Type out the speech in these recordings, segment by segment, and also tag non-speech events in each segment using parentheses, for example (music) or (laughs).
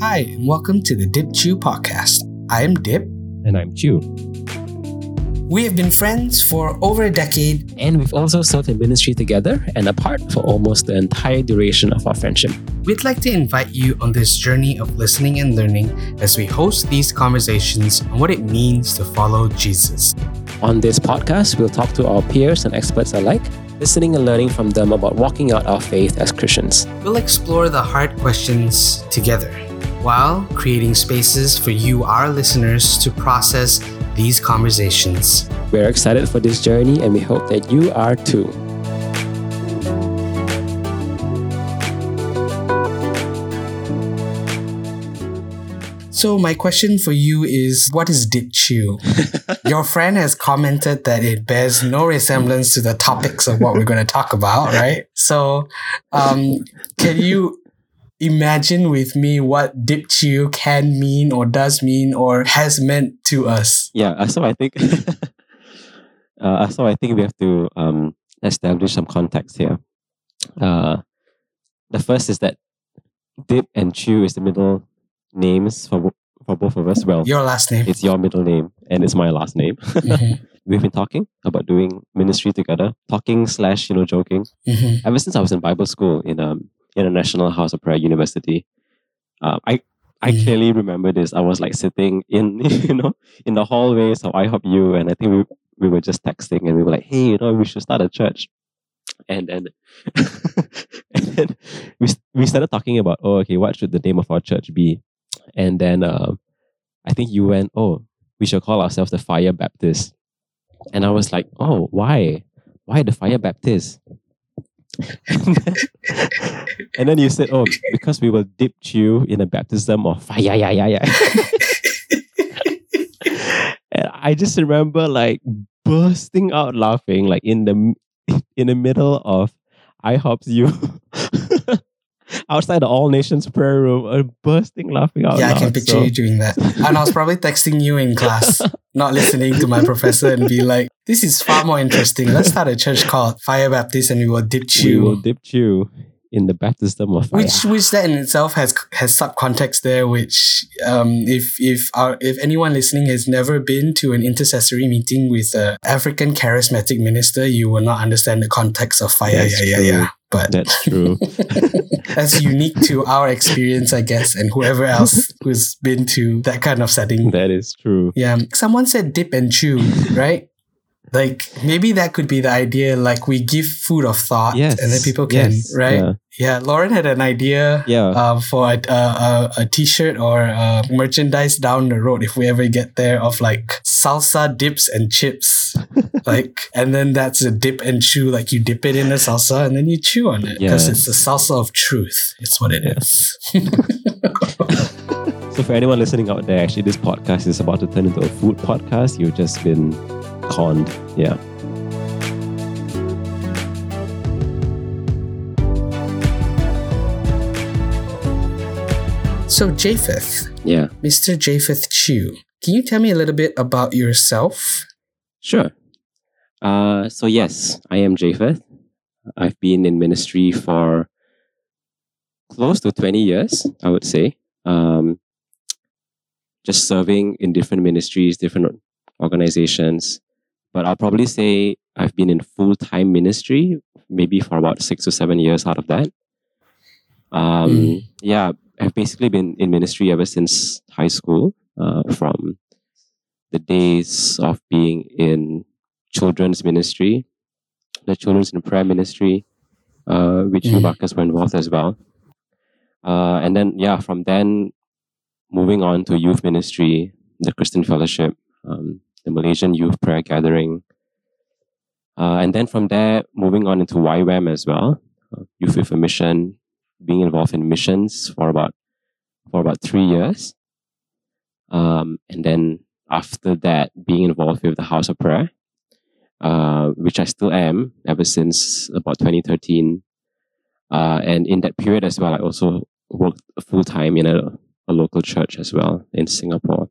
Hi, and welcome to the Dip Chew podcast. I am Dip. And I'm Chew. We have been friends for over a decade, And we've also served in ministry together and apart for almost the entire duration of our friendship. we'd like to invite you on this journey of listening and learning as we host these conversations on what it means to follow Jesus. On this podcast, we'll talk to our peers and experts alike, listening and learning from them about walking out our faith as Christians. We'll explore the hard questions together while creating spaces for you, our listeners, to process these conversations. We're excited for this journey and we hope that you are too. So, my question for you is what is Dip Chew? (laughs) Your friend has commented that it bears no resemblance to the topics of what we're going to talk about, right? So, um, can you imagine with me what Dip Chew can mean or does mean or has meant to us? Yeah, so I think (laughs) uh, so I think we have to um, establish some context here. Uh, the first is that Dip and Chew is the middle names for for both of us. Well, Your last name. it's your middle name and it's my last name. Mhm, (laughs) We've been talking about doing ministry together, talking slash you know joking mhm. ever since I was in Bible school in um International House of Prayer University. Uh, I I Mm. clearly remember this. I was like sitting in (laughs) you know in the hallways of IHOP U, and I think we we were just texting, and we were like, hey, you know, we should start a church. And then, (laughs) and then we we started talking about, oh, okay, what should the name of our church be? And then um, I think you went, oh, we should call ourselves the Fire Baptist. And I was like, oh, why? Why the Fire Baptist? And, then, you said, oh, because we will dip you in a baptism of fire, yeah, yeah, yeah. and I just remember like bursting out laughing, like in the in the middle of IHOP's you. Outside the All Nations prayer room, uh, bursting laughing out loud. Yeah, I can picture So- you doing that. And I was probably texting you in class, (laughs) not listening to my professor and be like, this is far more interesting. Let's start a church called Fire Baptist and we will dip you. we will dip you in the baptism of fire. which which that in itself has has subcontext there which um if if our if anyone listening has never been to an intercessory meeting with a african charismatic minister you will not understand the context of fire That's yeah yeah yeah but That's true. (laughs) that's unique to our experience i guess and whoever else who's been to that kind of setting that is true. yeah someone said dip and chew right like maybe that could be the idea like we give food of thought Yes. and then people can yes, right Yeah. yeah, Lauren had an idea Yeah. uh, for a, a, a, a t-shirt or uh, merchandise down the road if we ever get there of like salsa dips and chips. (laughs) like, and then that's a dip and chew. Like you dip it in the salsa and then you chew on it because it's the salsa of truth. It's what it is. (laughs) So for anyone listening out there, actually, this podcast is about to turn into a food podcast. You've just been conned. Yeah. so Japheth, Yeah. Mr. Japheth Chew, can you tell me a little bit about yourself? Sure. Uh, so yes, I am Japheth. I've been in ministry for close to 20 years, I would say. Um, just serving in different ministries, different organizations. But I'll probably say I've been in full time ministry maybe for about six or seven years out of that. Um, Mm. Yeah, I've basically been in ministry ever since high school, uh, from the days of being in children's ministry, the children's in prayer ministry, uh, which you, Mm. Marcus, were involved as well. Uh, and then, yeah, from then moving on to youth ministry, the Christian Fellowship, um, the Malaysian Youth Prayer Gathering. Uh, and then from there, moving on into YWAM as well, uh, Youth with a Mission, being involved in missions for about for about three years. Um, and then after that, being involved with the House of Prayer, uh, which I still am ever since about 2013. Uh, and in that period as well, I also worked full time in a, a local church as well in Singapore.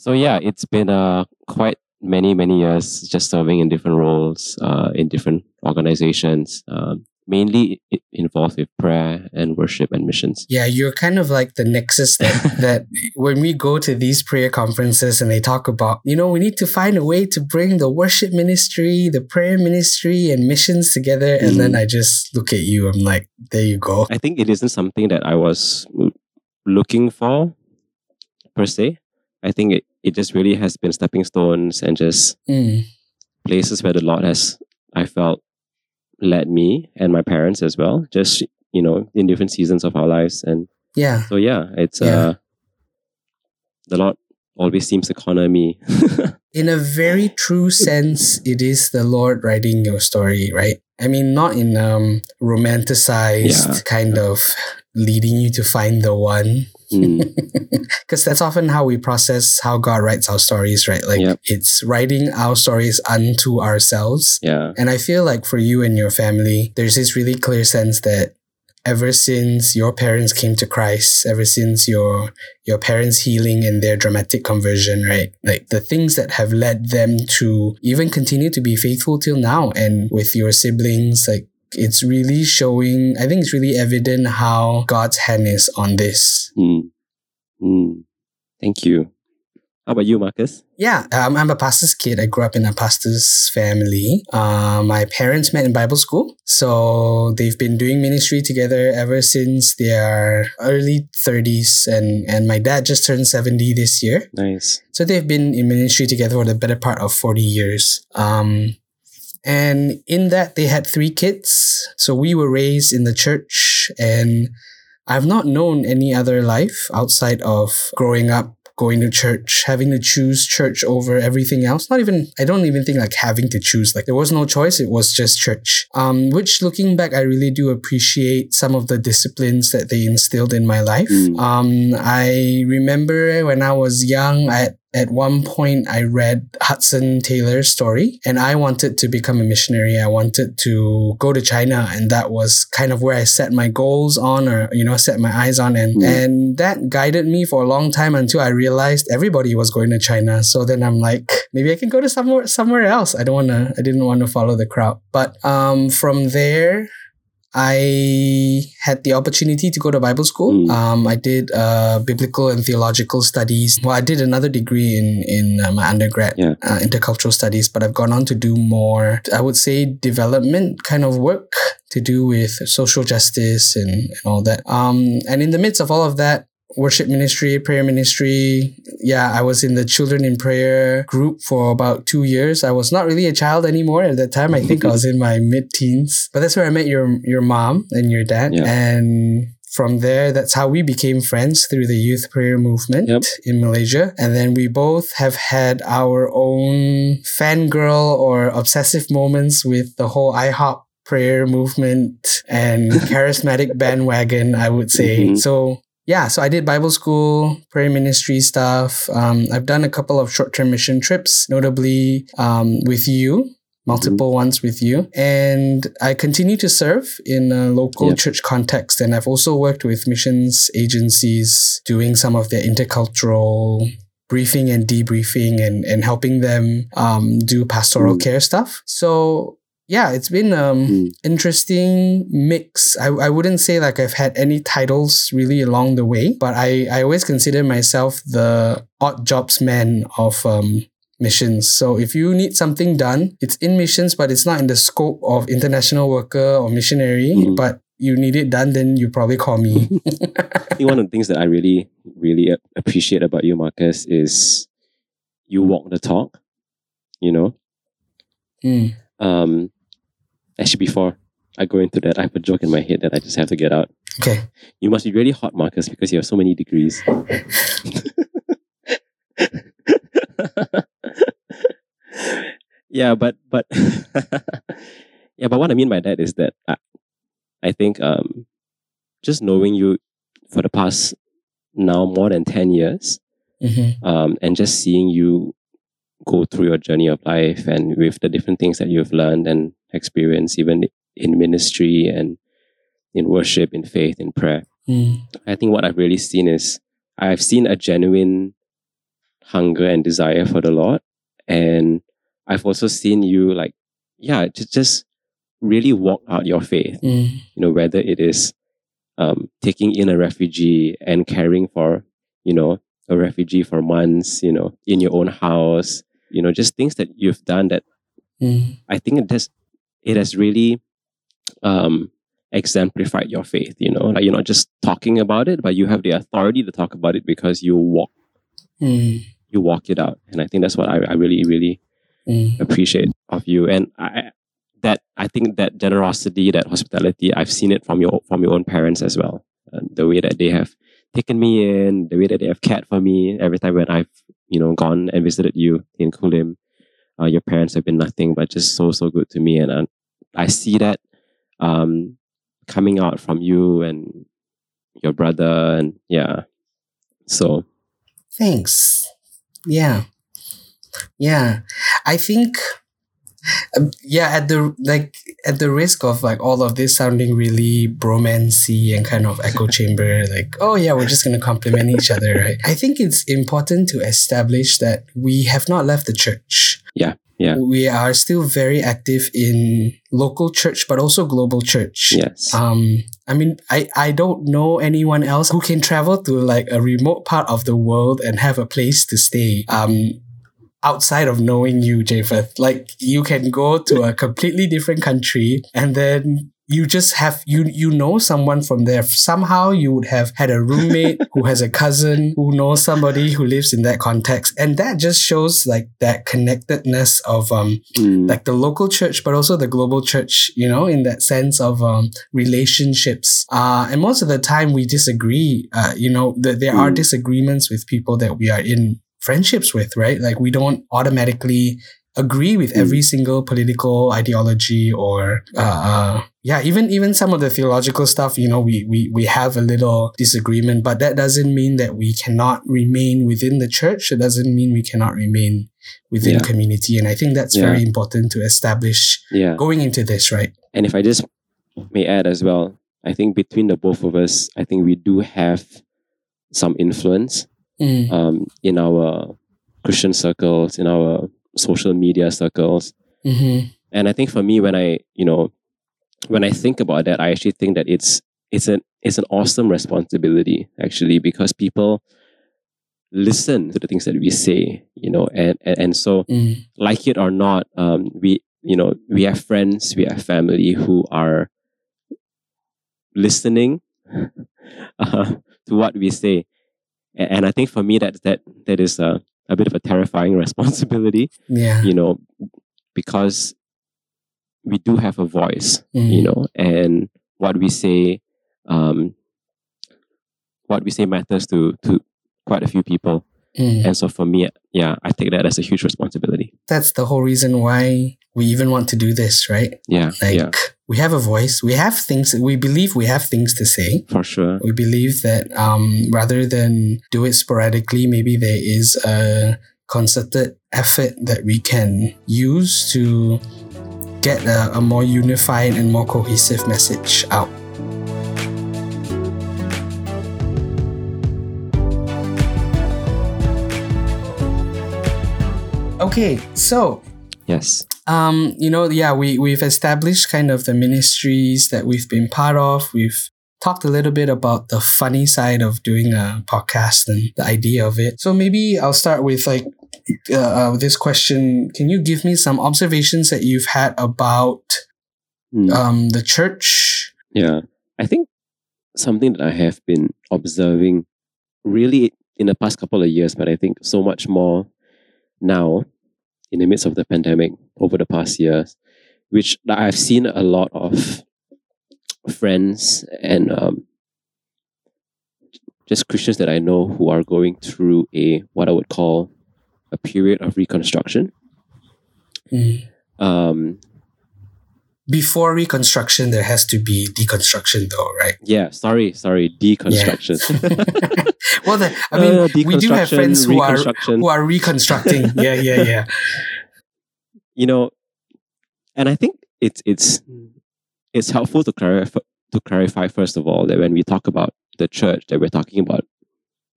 So yeah, it's been uh, quite many, many years just serving in different roles, uh, in different organizations, um, mainly involved with prayer and worship and missions. Yeah, you're kind of like the nexus that, (laughs) that when we go to these prayer conferences and they talk about, you know, we need to find a way to bring the worship ministry, the prayer ministry, and missions together. And then I just look at you, I'm like, there you go. I think it isn't something that I was mm, looking for per se. I think it, it just really has been stepping stones and just Mm, places where the Lord has, I felt, led me and my parents as well, just, you know, in different seasons of our lives. And yeah. so, yeah, it's, Yeah. uh, the Lord always seems to corner me. (laughs) In a very true sense, it is the Lord writing your story, right? I mean, not in um romanticized Yeah. kind of leading you to find the one. (laughs) Mm, Because that's often how we process how God writes our stories, right? Like Yep. it's writing our stories unto ourselves. yeah. And I feel like for you and your family, there's this really clear sense that ever since your parents came to Christ, ever since your your parents' healing and their dramatic conversion, right? Like the things that have led them to even continue to be faithful till now and with your siblings, like it's really showing I think it's really evident how God's hand is on this. Mm, mm. Thank you. How about you, Marcus? Yeah, um, I'm a pastor's kid. I grew up in a pastor's family. Uh, my parents met in Bible school. So they've been doing ministry together ever since their early 30s. And, and my dad just turned 70 this year. Nice. So they've been in ministry together for the better part of 40 years. Um, and in that, they had three kids. So we were raised in the church, and I've not known any other life outside of growing up. Going to church, having to choose church over everything else. Not even, I don't even think like having to choose. Like there was no choice. It was just church. Um, which looking back, I really do appreciate some of the disciplines that they instilled in my life. Mm. Um, I remember when I was young, I, at one point I read Hudson Taylor's story and I wanted to become a missionary. I wanted to go to China and that was kind of where I set my goals on or, you know, set my eyes on and, Mm. and that guided me for a long time until I realized everybody was going to China. So then I'm like, maybe I can go to somewhere, somewhere else. I don't want to, I didn't want to follow the crowd. But, um, from there, I had the opportunity to go to Bible school. Mm. Um, I did uh, biblical and theological studies. Well, I did another degree in in uh, my undergrad, Yeah. uh, intercultural studies. But I've gone on to do more, I would say, development kind of work to do with social justice and, and all that. Um, and in the midst of all of that, worship ministry, prayer ministry. Yeah, I was in the children in prayer group for about two years. I was not really a child anymore at that time. I think I was in my mid teens. But that's where I met your your mom and your dad. Yeah. And from there, that's how we became friends through the youth prayer movement Yep. in Malaysia. And then we both have had our own fangirl or obsessive moments with the whole IHOP prayer movement and (laughs) charismatic bandwagon, I would say. Mhm. So yeah, so I did Bible school, prayer ministry stuff. Um, I've done a couple of short term mission trips, notably um, with you, multiple ones with you. And I continue to serve in a local Yeah. church context. And I've also worked with missions agencies doing some of their intercultural briefing and debriefing and, and helping them um, do pastoral Mm. care stuff. So yeah, it's been um Mm. interesting mix. I, I wouldn't say like I've had any titles really along the way, but I, I always consider myself the odd jobs man of um missions. So if you need something done, it's in missions, but it's not in the scope of international worker or missionary, Mhm. but you need it done, then you probably call me. I (laughs) think (laughs) one of the things that I really, really appreciate about you, Marcus, is you walk the talk. You know, Mm. um, actually, before I go into that, I have a joke in my head that I just have to get out. Okay. You must be really hot, Marcus, because you have so many degrees. (laughs) yeah, but but (laughs) yeah, but what I mean by that is that I, I think um, just knowing you for the past now more than ten years, hmm um, and just seeing you go through your journey of life and with the different things that you've learned and experienced, even in ministry and in worship, in faith, in prayer. Mm. I think what I've really seen is I've seen a genuine hunger and desire for the Lord. And I've also seen you like, yeah, just, just really walk out your faith. Mm. You know, whether it is um, taking in a refugee and caring for, you know, a refugee for months, you know, in your own house, you know, just things that you've done that Mm. I think it has, it has really um, exemplified your faith. You know, like you're not just talking about it, but you have the authority to talk about it because you walk Mm. you walk it out, and I think that's what I, I really really Mm. appreciate of you. And I that I think that generosity, that hospitality, I've seen it from your from your own parents as well. And the way that they have taken me in, the way that they have cared for me every time when I've you know gone and visited you in Kulim. Uh, your parents have been nothing but just so so good to me, and uh, I see that um, coming out from you and your brother, and yeah. So Thanks. Yeah. Yeah. I think um, yeah, at the like at the risk of like all of this sounding really bromancy and kind of echo (laughs) chamber, like, oh yeah, we're just gonna compliment each other, right? I think it's important to establish that we have not left the church. Yeah, yeah. We are still very active in local church, but also global church. yes, Um, I mean, I, I don't know anyone else who can travel to like a remote part of the world and have a place to stay. Um, outside of knowing you, Japheth, like you can go to a completely different country and then you just have you you know someone from there. Somehow you would have had a roommate (laughs) who has a cousin who knows somebody who lives in that context, and that just shows like that connectedness of um Mm, like the local church, but also the global church, you know, in that sense of um, relationships. Uh, and most of the time we disagree, uh, you know, th- there are Mm. disagreements with people that we are in friendships with, right? Like we don't automatically agree with Mm. every single political ideology or uh, uh yeah even even some of the theological stuff you know we we we have a little disagreement but that doesn't mean that we cannot remain within the church it doesn't mean we cannot remain within Yeah. community and i think that's Yeah. very important to establish yeah. going into this right And if I just may add as well, I think between the both of us, I think we do have some influence Mm, um, in our Christian circles, in our social media circles. mhm, And I think for me, when I, you know, when I think about that, I actually think that it's it's an it's an awesome responsibility actually because people listen to the things that we say, you know, and and, and so mm, like it or not, um, we you know we have friends, we have family who are listening (laughs) uh, to what we say, and, and I think for me that that that is a a bit of a terrifying (laughs) responsibility, yeah. you know, because we do have a voice, mm, you know, and what we say, um, what we say matters to to quite a few people, mm. and so for me, yeah, I take that as a huge responsibility. that's the whole reason why we even want to do this right? Yeah, like yeah, we have a voice we have things we believe we have things to say for sure. We believe that um, rather than do it sporadically, maybe there is a concerted effort that we can use to get a, a more unified and more cohesive message out. Okay, so Yes. um, you know, yeah, we we've established kind of the ministries that we've been part of. We've talked a little bit about the funny side of doing a podcast and the idea of it. So maybe I'll start with like uh, uh, this question. Can you give me some observations that you've had about Mm. um, the church? Yeah. I think something that I have been observing really in the past couple of years, but I think so much more now in the midst of the pandemic over the past years, which I've seen a lot of friends and um, just Christians that I know who are going through a what I would call a period of reconstruction. Mm. Um, Before reconstruction, there has to be deconstruction, though, right? yeah, sorry, sorry, deconstruction. (laughs) well, the, I mean, Uh, we do have friends who are who are reconstructing. (laughs) yeah, yeah, yeah. you know, and I think it's it's it's helpful to clarify to clarify first of all that when we talk about the church, that we're talking about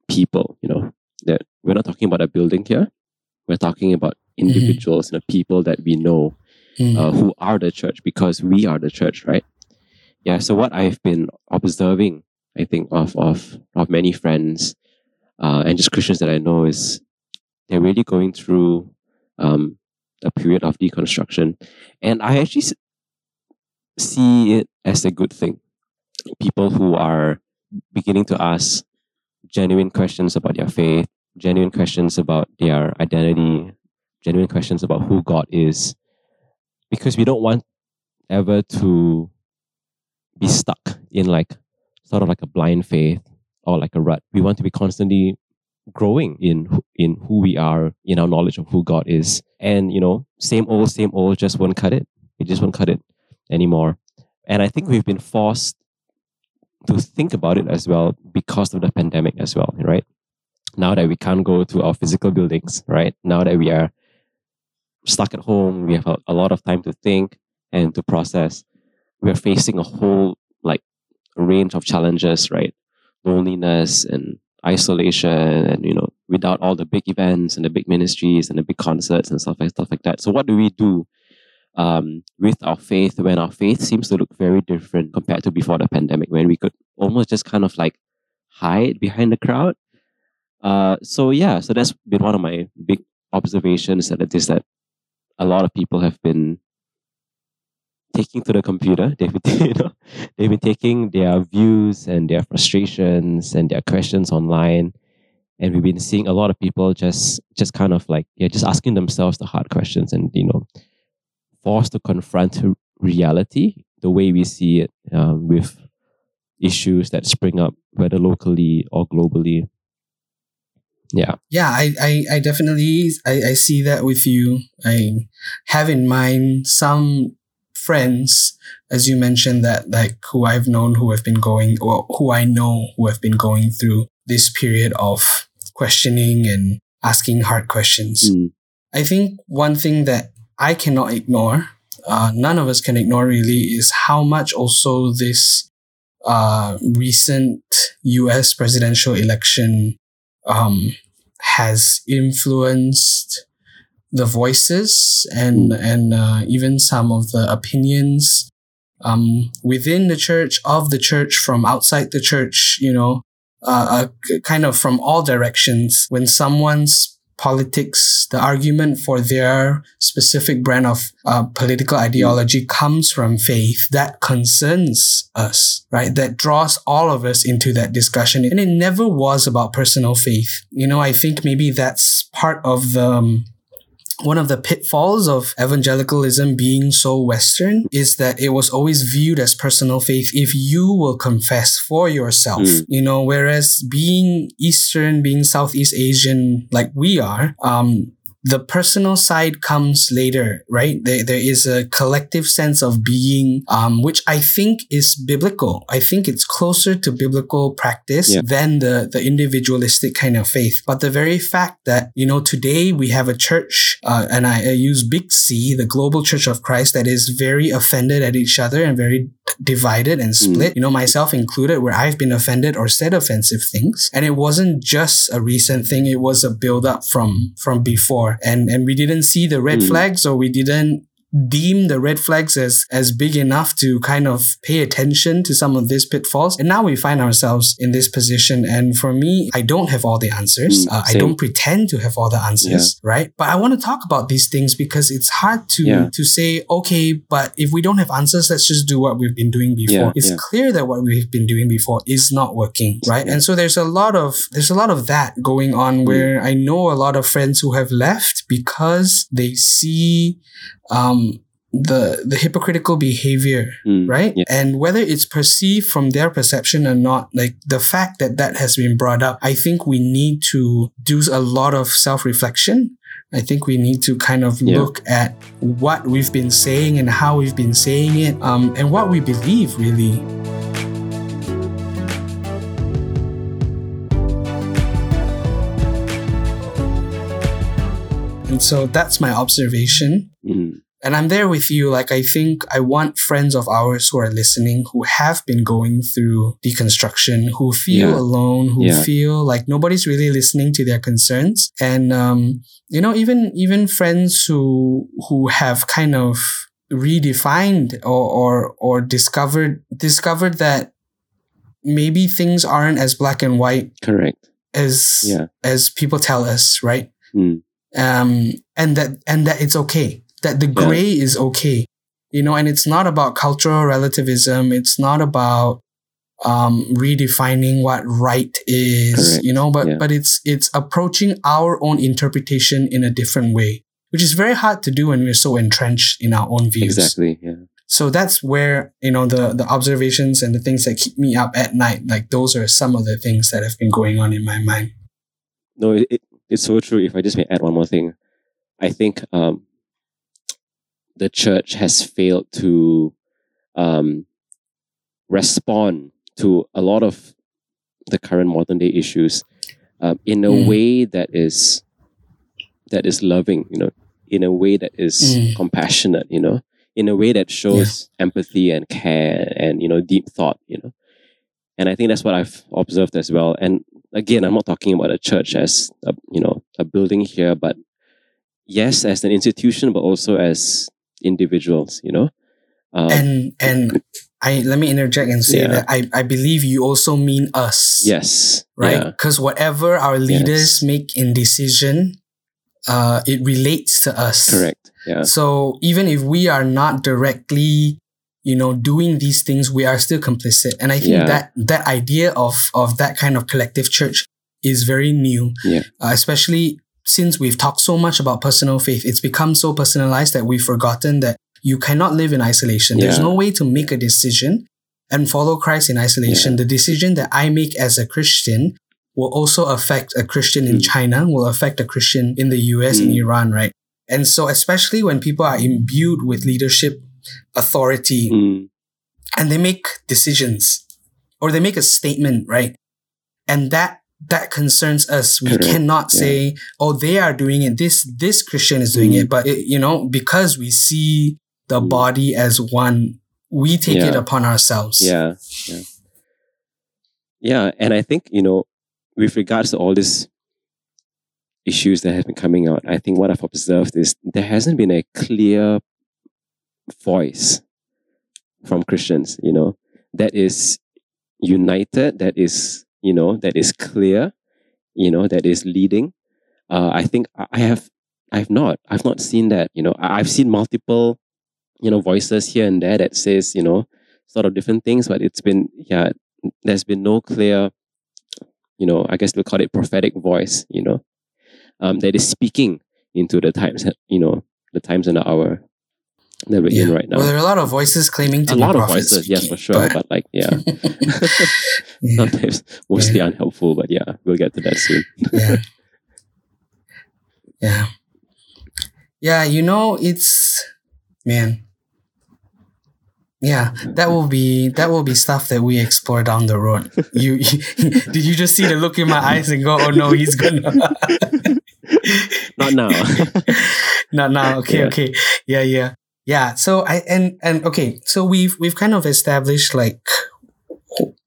people. You know, that we're not talking about a building here. We're talking about individuals and the people that we know, Mm. uh, who are the church because we are the church, right? Yeah. So what I've been observing, I think of of of many friends uh, and just Christians that I know is they're really going through um, a period of deconstruction, and I actually see it as a good thing. People who are beginning to ask genuine questions about their faith, genuine questions about their identity, genuine questions about who God is, because we don't want ever to be stuck in like sort of like a blind faith or like a rut. We want to be constantly growing in in who we are, in our knowledge of who God is, and you know, same old, same old just won't cut it. It just won't cut it anymore. And I think we've been forced to think about it as well because of the pandemic as well, right? Now that we can't go to our physical buildings, right? Now that we are stuck at home, we have a, a lot of time to think and to process. We are facing a whole like range of challenges, right? Loneliness and isolation, and you know, without all the big events and the big ministries and the big concerts and stuff like stuff like that. So, what do we do um, with our faith when our faith seems to look very different compared to before the pandemic, when we could almost just kind of like hide behind the crowd? Uh, so yeah, so that's been one of my big observations that is that a lot of people have been taking to the computer. (laughs) They've been, you know, they've been taking their views and their frustrations and their questions online, and we've been seeing a lot of people just just kind of like yeah, just asking themselves the hard questions and you know, forced to confront reality the way we see it um, with issues that spring up whether locally or globally. Yeah. yeah I, I i definitely I, I see that with you i have in mind some friends as you mentioned that like who i've known who have been going or who i know who have been going through this period of questioning and asking hard questions Mm. i think one thing that i cannot ignore uh, none of us can ignore really is how much also this uh, recent us presidential election um, has influenced the voices and and uh, even some of the opinions um, within the church of the church from outside the church you know uh, uh, kind of from all directions. When someone's politics the argument for their specific brand of uh, political ideology comes from faith that concerns us right? That draws all of us into that discussion. And it never was about personal faith. You know i think maybe that's part of the um, one of the pitfalls of evangelicalism being so Western is that it was always viewed as personal faith if you will confess for yourself, Mm. you know, whereas being Eastern, being Southeast Asian like we are, um, the personal side comes later, right? There, there is a collective sense of being, um, which I think is biblical. I think it's closer to biblical practice Yeah. than the, the individualistic kind of faith. But the very fact that, you know, today we have a church, uh, and I, I use big C, the global church of Christ that is very offended at each other and very divided and split, you know, myself included, where I've been offended or said offensive things. And it wasn't just a recent thing, it was a build up from, from before. And, and we didn't see the red Mm. flags or we didn't deem the red flags as as big enough to kind of pay attention to some of these pitfalls. And now we find ourselves in this position. And for me i don't have all the answers. Mm, uh, i don't pretend to have all the answers right? But i want to talk about these things because it's hard to Yeah. to say okay but if we don't have answers let's just do what we've been doing before. Yeah, it's yeah. clear that what we've been doing before is not working right? And so there's a lot of there's a lot of that going on Mm. where i know a lot of friends who have left because they see um the the hypocritical behavior Mm. right Yeah. and whether it's perceived from their perception or not like the fact that that has been brought up i think we need to do a lot of self-reflection i think we need to kind of Yeah. look at what we've been saying and how we've been saying it um, and what we believe really and so that's my observation Mm. and I'm there with you. Like, I think I want friends of ours who are listening who have been going through deconstruction, who feel Yeah. alone, who Yeah. feel like nobody's really listening to their concerns. And, um, you know, even, even friends who, who have kind of redefined or, or, or discovered, discovered that maybe things aren't as black and white Correct. as, Yeah. as people tell us, right? Mm. Um, and that and that it's okay. That the Yeah. gray is okay, you know. And it's not about cultural relativism. It's not about um, redefining what right is, Correct. you know. But Yeah. but it's it's approaching our own interpretation in a different way, which is very hard to do when we're so entrenched in our own views. Exactly. Yeah. So that's where you know the the observations and the things that keep me up at night. Like those are some of the things that have been going on in my mind. No, it, it's so true. If I just may add one more thing, I think um, the church has failed to um, respond to a lot of the current modern day issues um, in a Mm. way that is that is loving. You know, in a way that is Mm. compassionate. You know, in a way that shows empathy and care and you know deep thought. You know, and I think that's what I've observed as well. And again, I'm not talking about a church as a, you know a building here, but yes, as an institution, but also as individuals. You know, um, and and I let me interject and say Yeah. that I, I believe you also mean us. yes, Right? yeah, Because whatever our leaders Yes. make in decision, uh, it relates to us. correct, yeah, So even if we are not directly, you know, doing these things, we are still complicit. And I think Yeah. that that idea of of that kind of collective church is very new. Yeah. Uh, especially since we've talked so much about personal faith, it's become so personalized that we've forgotten that you cannot live in isolation. There's no way to make a decision and follow Christ in isolation. The decision that I make as a Christian will also affect a Christian in Mm. China, will affect a Christian in the US, in Mm. Iran, right? And so, especially when people are imbued with leadership authority Mm, and they make decisions or they make a statement, right? And that that concerns us. We Correct. cannot Yeah. say, "Oh, they are doing it. This this Christian is doing Mm. it." But it, you know, because we see the Mm. body as one, we take it upon ourselves. yeah, yeah, yeah. And I think you know, with regards to all these issues that have been coming out, I think what I've observed is there hasn't been a clear voice from Christians. You know, that is united, that is you know, that is clear, you know, that is leading. Uh, I think I have, I've not, I've not seen that. You know, I've seen multiple, you know, voices here and there that says, you know, sort of different things, but it's been, yeah, there's been no clear, you know, I guess we'll call it prophetic voice, you know, um, that is speaking into the times, you know, the times and the hour that we're in right now. Well, there are a lot of voices claiming to a be lot of voices, yes, for sure, but- but like, yeah. (laughs) yeah, (laughs) sometimes mostly unhelpful, but yeah, we'll get to that soon. yeah, (laughs) yeah, yeah. You know, it's man. Yeah, that will be that will be stuff that we explore down the road. You did you just see the look in my eyes and go, "Oh no, he's gonna." Not now. Not now. Okay, Yeah. okay. Yeah, yeah. Yeah. So I and and okay, so we've we've kind of established like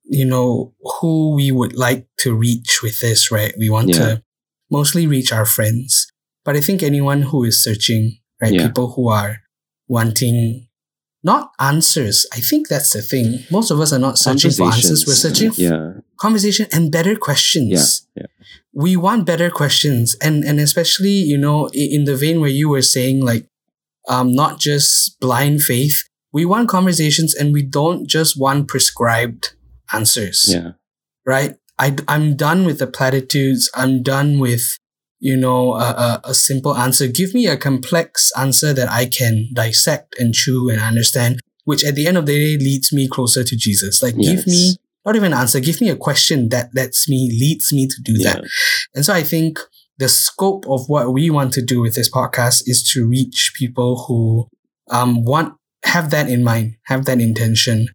you know who we would like to reach with this, right? We want Yeah. to mostly reach our friends. But I think anyone who is searching, right? Yeah. People who are wanting not answers. I think that's the thing. Most of us are not searching for answers. We're searching for conversation and better questions. yeah, yeah. We want better questions, and and especially you know in the vein where you were saying like, um, not just blind faith. We want conversations, and we don't just want prescribed answers. Yeah, Right. I I'm done with the platitudes. I'm done with you know a, a, a simple answer. Give me a complex answer that I can dissect and chew and understand. Which at the end of the day leads me closer to Jesus. Like give me not even an answer. Give me a question that lets me leads me to do yeah, that. And so I think the scope of what we want to do with this podcast is to reach people who um, want have that in mind, have that intention,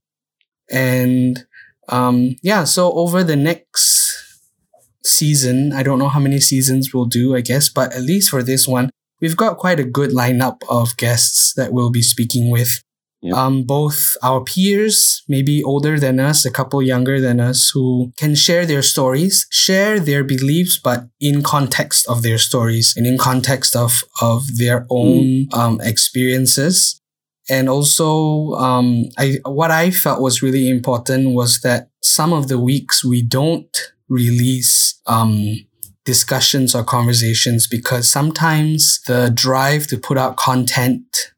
and um, yeah. So over the next season, I don't know how many seasons we'll do, I guess, but at least for this one, we've got quite a good lineup of guests that we'll be speaking with. Yep. Um, both our peers, maybe older than us, a couple younger than us, who can share their stories, share their beliefs, but in context of their stories and in context of of their own um, experiences. And also, um, I what I felt was really important was that some of the weeks we don't release um, discussions or conversations because sometimes the drive to put out content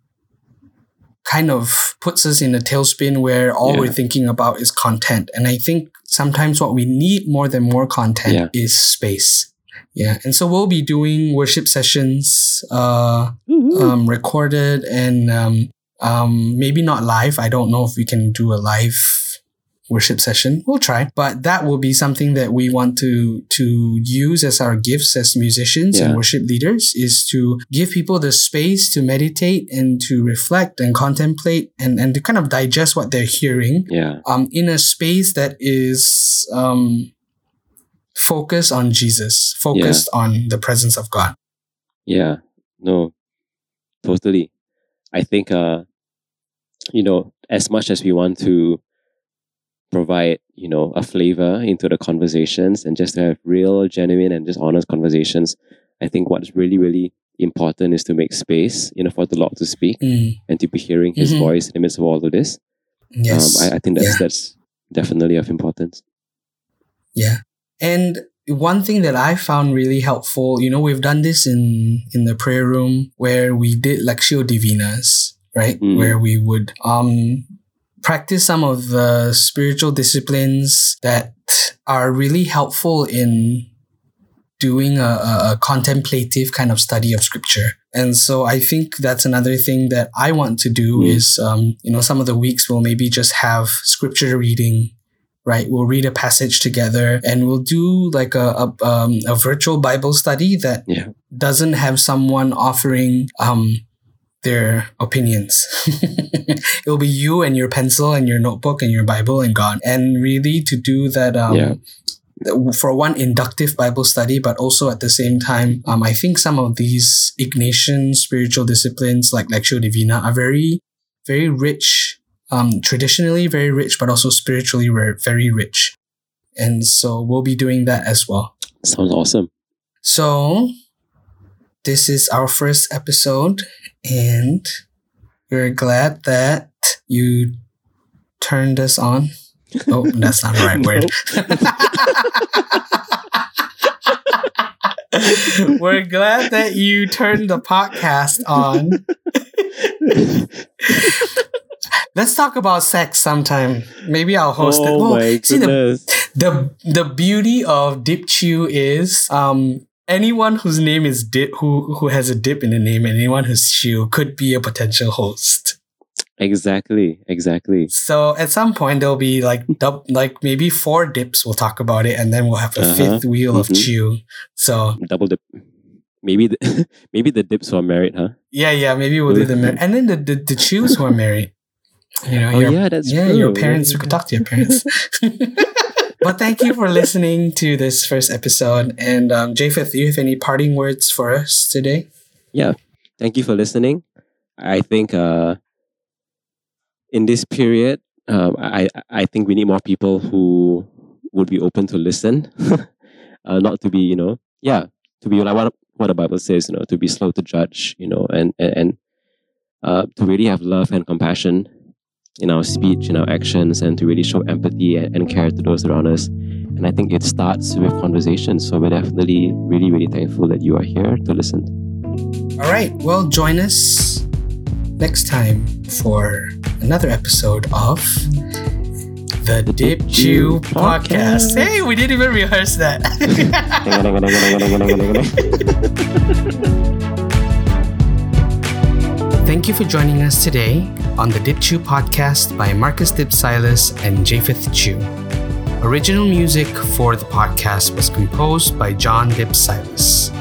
kind of puts us in a tailspin where all Yeah. we're thinking about is content. And I think sometimes what we need more than more content Yeah. is space. Yeah. And so we'll be doing worship sessions, uh, Woohoo. um, recorded and um, um, maybe not live. I don't know if we can do a live worship session. We'll try, but that will be something that we want to to use as our gifts as musicians and worship leaders is to give people the space to meditate and to reflect and contemplate and and to kind of digest what they're hearing yeah. um, in a space that is um, focused on Jesus, focused on the presence of God. Yeah, no, totally. I think, uh, you know, as much as we want to provide, you know, a flavor into the conversations and just to have real, genuine, and just honest conversations, I think what's really, really important is to make space, you know, for the Lord to speak Mm, and to be hearing His Mhm. voice in the midst of all of this. yes. Um, I, I think that's Yeah. that's definitely of importance. Yeah. And one thing that I found really helpful, you know, we've done this in in the prayer room where we did Lectio Divinas, right? Mm. Where we would um practice some of the spiritual disciplines that are really helpful in doing a, a, contemplative kind of study of scripture. And so I think that's another thing that I want to do Mm. is, um, you know, some of the weeks we'll maybe just have scripture reading right? We'll read a passage together and we'll do like a, a, um, a virtual Bible study that Yeah. doesn't have someone offering um, their opinions. (laughs) It'll be you and your pencil and your notebook and your Bible and God. And really to do that um, Yeah. for one inductive Bible study, but also at the same time, um, I think some of these Ignatian spiritual disciplines like Lectio Divina are very, very rich, um, traditionally very rich, but also spiritually very, very rich. And so we'll be doing that as well. Sounds awesome. So this is our first episode, and we're glad that you turned us on. Oh, that's not the right (laughs) word. We're glad that you turned the podcast on. Let's talk about sex sometime. Maybe I'll host it. oh Well, my see, the, the the beauty of Dip Chew is um anyone whose name is Dip who who has a dip in the name and anyone who's Chew could be a potential host. Exactly. Exactly. So at some point there'll be like dub, like maybe four dips we'll talk about it and then we'll have a Uh-huh. fifth wheel of Mhm. Chew. So Double dip. Maybe the, (laughs) maybe the dips who are married, huh? yeah, yeah, maybe we'll do the mar- and then the the, the Chews who are married. You know, Oh your- yeah, that's yeah, true. your parents. Yeah, We could talk to your parents. (laughs) (laughs) but thank you for listening to this first episode. And um, Japheth, do you have any parting words for us today? Yeah, thank you for listening. I think uh, in this period, um, I I think we need more people who would be open to listen, (laughs) uh, not to be you know yeah to be like what what the Bible says you know to be slow to judge you know and and, and uh, to really have love and compassion in our speech, in our actions, and to really show empathy and, and care to those around us. And I think it starts with conversations. So we're definitely really, really thankful that you are here to listen. All right. Well, join us next time for another episode of the Dip Chew podcast. Podcast. Hey, we didn't even rehearse that. (laughs) Thank you for joining us today on the Dip Chew podcast by Marcus Dip Silas and Japheth Chew. Original music for the podcast was composed by John Dip Silas.